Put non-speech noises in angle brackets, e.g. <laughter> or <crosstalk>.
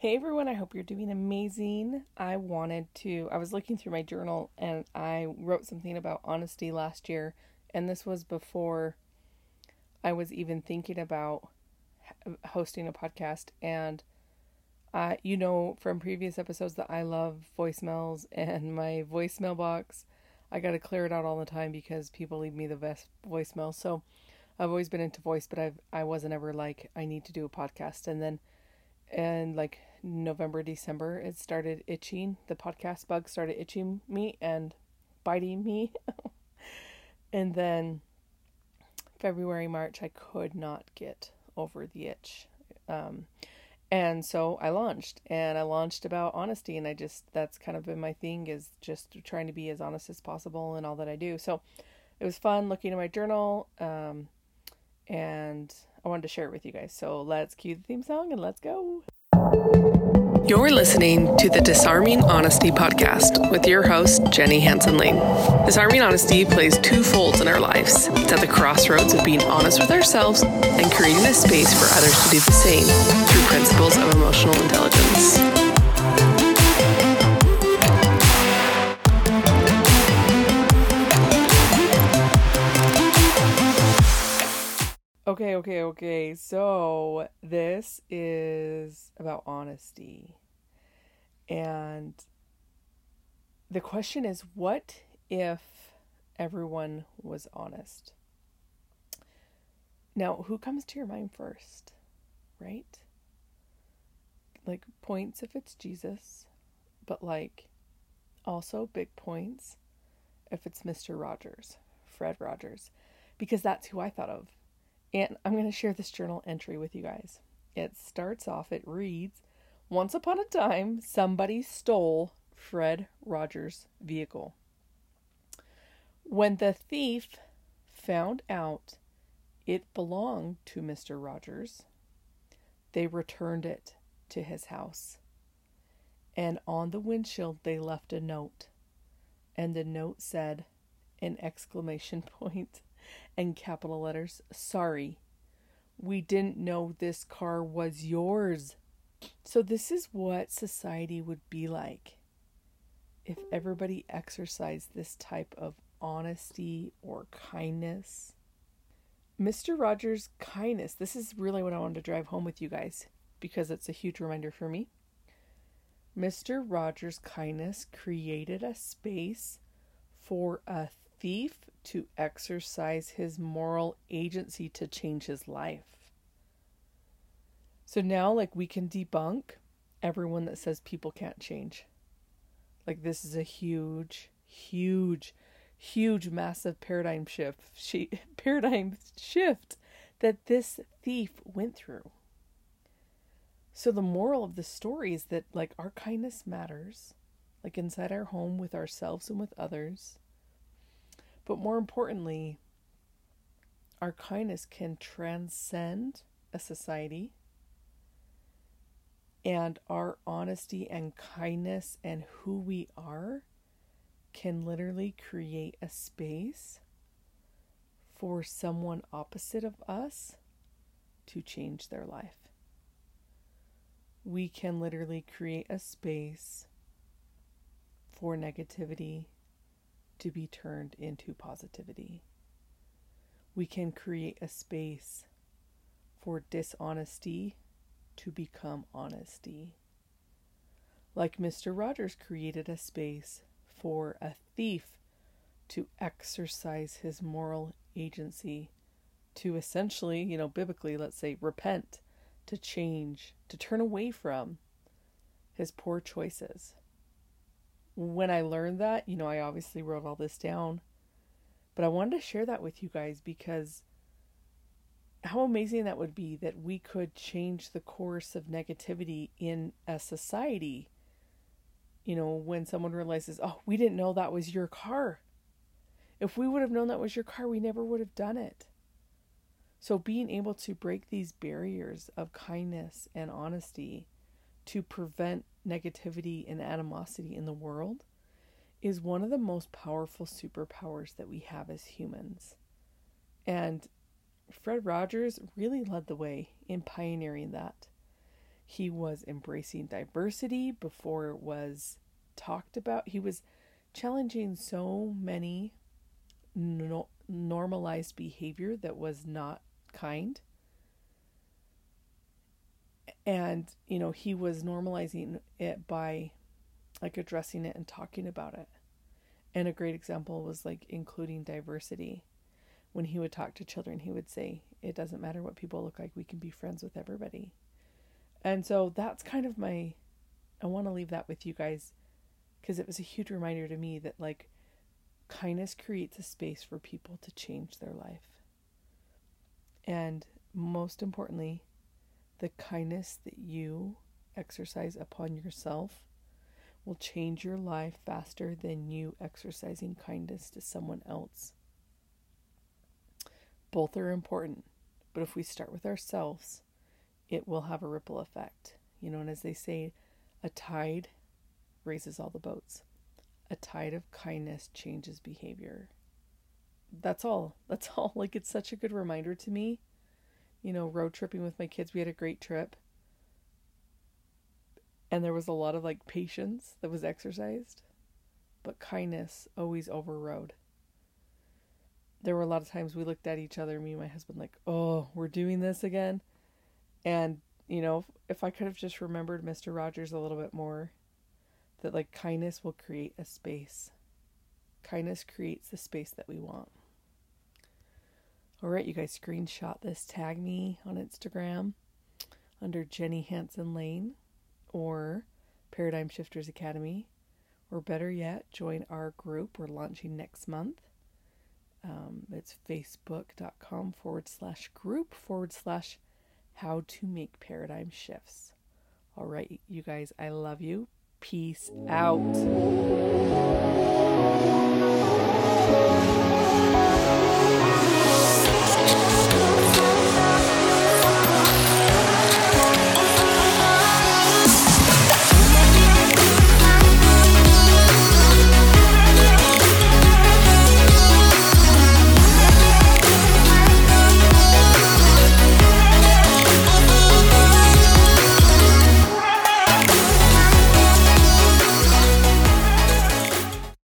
Hey everyone, I hope you're doing amazing. I wanted to, I was looking through my journal and I wrote something about honesty last year, and this was before I was even thinking about hosting a podcast. And uh, you know from previous episodes that I love voicemails <laughs> and my voicemail box. I got to clear it out all the time because people leave me the best voicemail. So I've always been into voice, but I've I wasn't ever like I need to do a podcast. And then and like November, December, it started itching. The podcast bug started itching me and biting me. <laughs> and then February, March, I could not get over the itch. Um, and so I launched and I launched about honesty and I just that's kind of been my thing is just trying to be as honest as possible in all that I do. So it was fun looking at my journal um, and I wanted to share it with you guys. So let's cue the theme song and let's go. You're listening to the Disarming Honesty podcast with your host, Jenny Hanson Lane. Disarming Honesty plays two folds in our lives. It's at the crossroads of being honest with ourselves and creating a space for others to do the same through principles of emotional intelligence. Okay, okay, okay. So this is about honesty. And the question is what if everyone was honest? Now, who comes to your mind first? Right? Like points if it's Jesus, but like also big points if it's Mr. Rogers, Fred Rogers, because that's who I thought of. And I'm going to share this journal entry with you guys. It starts off, it reads Once upon a time, somebody stole Fred Rogers' vehicle. When the thief found out it belonged to Mr. Rogers, they returned it to his house. And on the windshield, they left a note. And the note said, an exclamation <laughs> point and capital letters, sorry. We didn't know this car was yours. So, this is what society would be like if everybody exercised this type of honesty or kindness. Mr. Rogers' kindness, this is really what I wanted to drive home with you guys because it's a huge reminder for me. Mr. Rogers' kindness created a space for a thief to exercise his moral agency to change his life. So now, like, we can debunk everyone that says people can't change. Like, this is a huge, huge, huge, massive paradigm shift, she, <laughs> paradigm shift that this thief went through. So, the moral of the story is that, like, our kindness matters, like inside our home with ourselves and with others but more importantly, our kindness can transcend a society, and our honesty and kindness and who we are can literally create a space for someone opposite of us to change their life. We can literally create a space for negativity to be turned into positivity. We can create a space for dishonesty to become honesty. Like Mr. Rogers created a space for a thief to exercise his moral agency, to essentially, you know, biblically, let's say, repent, to change, to turn away from his poor choices when I learned that, you know, I obviously wrote all this down, but I wanted to share that with you guys because how amazing that would be that we could change the course of negativity in a society. You know, when someone realizes, oh, we didn't know that was your car. If we would have known that was your car, we never would have done it. So, being able to break these barriers of kindness and honesty to prevent negativity and animosity in the world is one of the most powerful superpowers that we have as humans. And Fred Rogers really led the way in pioneering that. He was embracing diversity before it was talked about. He was challenging so many no- normalized behavior that was not kind. And, you know, he was normalizing it by like addressing it and talking about it. And a great example was like including diversity. When he would talk to children, he would say, It doesn't matter what people look like, we can be friends with everybody. And so that's kind of my, I want to leave that with you guys because it was a huge reminder to me that like kindness creates a space for people to change their life. And most importantly, the kindness that you exercise upon yourself will change your life faster than you exercising kindness to someone else. Both are important, but if we start with ourselves, it will have a ripple effect. You know, and as they say, a tide raises all the boats. A tide of kindness changes behavior. That's all. That's <laughs> all. Like, it's such a good reminder to me. You know, road tripping with my kids, we had a great trip and there was a lot of like patience that was exercised, but kindness always overrode. There were a lot of times we looked at each other, me and my husband, like, oh, we're doing this again. And, you know, if I could have just remembered Mr. Rogers a little bit more, that like kindness will create a space. Kindness creates the space that we want. All right, you guys screenshot this, tag me on Instagram under Jenny Hanson Lane or Paradigm Shifters Academy, or better yet, join our group. We're launching next month. Um, it's facebook.com forward slash group forward slash how to make paradigm shifts. All right, you guys, I love you. Peace out.